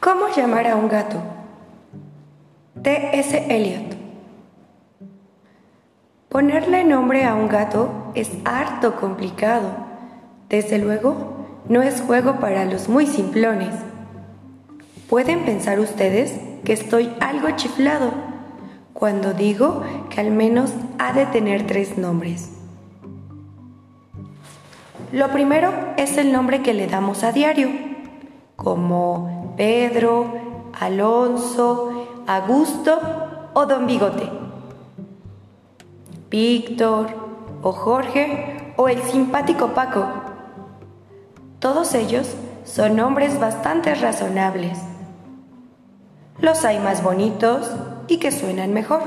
¿Cómo llamar a un gato? T.S. Eliot. Ponerle nombre a un gato es harto complicado. Desde luego, no es juego para los muy simplones. Pueden pensar ustedes que estoy algo chiflado cuando digo que al menos ha de tener tres nombres. Lo primero es el nombre que le damos a diario, como Pedro, Alonso, Augusto o Don Bigote. Víctor o Jorge o el simpático Paco. Todos ellos son nombres bastante razonables. Los hay más bonitos y que suenan mejor,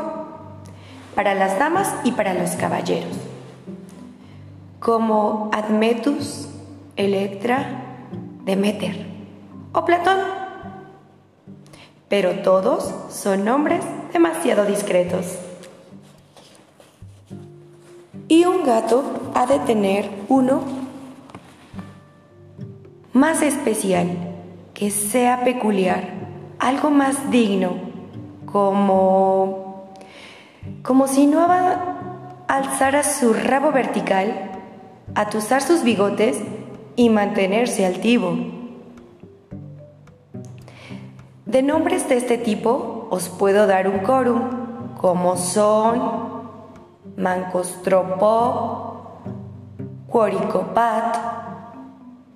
para las damas y para los caballeros, como Admetus, Electra, Demeter o Platón. Pero todos son nombres demasiado discretos. Y un gato ha de tener uno más especial, que sea peculiar, algo más digno como, como si no alzara su rabo vertical, atusar sus bigotes y mantenerse altivo. De nombres de este tipo os puedo dar un quórum, como son Mancostropo, Cuoricopat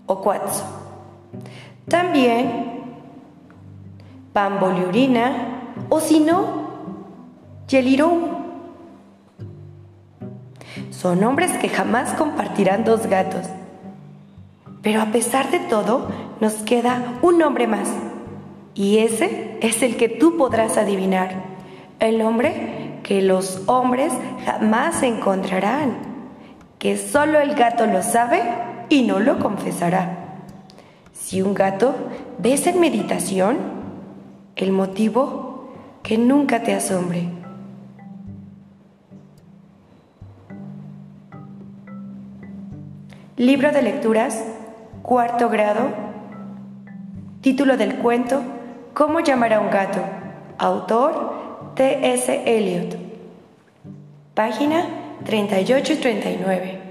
o Cuatzo. También Pamboliurina, o si no, Yelirón. Son hombres que jamás compartirán dos gatos. Pero a pesar de todo, nos queda un nombre más. Y ese es el que tú podrás adivinar. El nombre que los hombres jamás encontrarán. Que solo el gato lo sabe y no lo confesará. Si un gato ves en meditación, el motivo que nunca te asombre. Libro de lecturas, cuarto grado, título del cuento, ¿Cómo llamar a un gato? Autor T.S. Eliot. Página 38 y 39.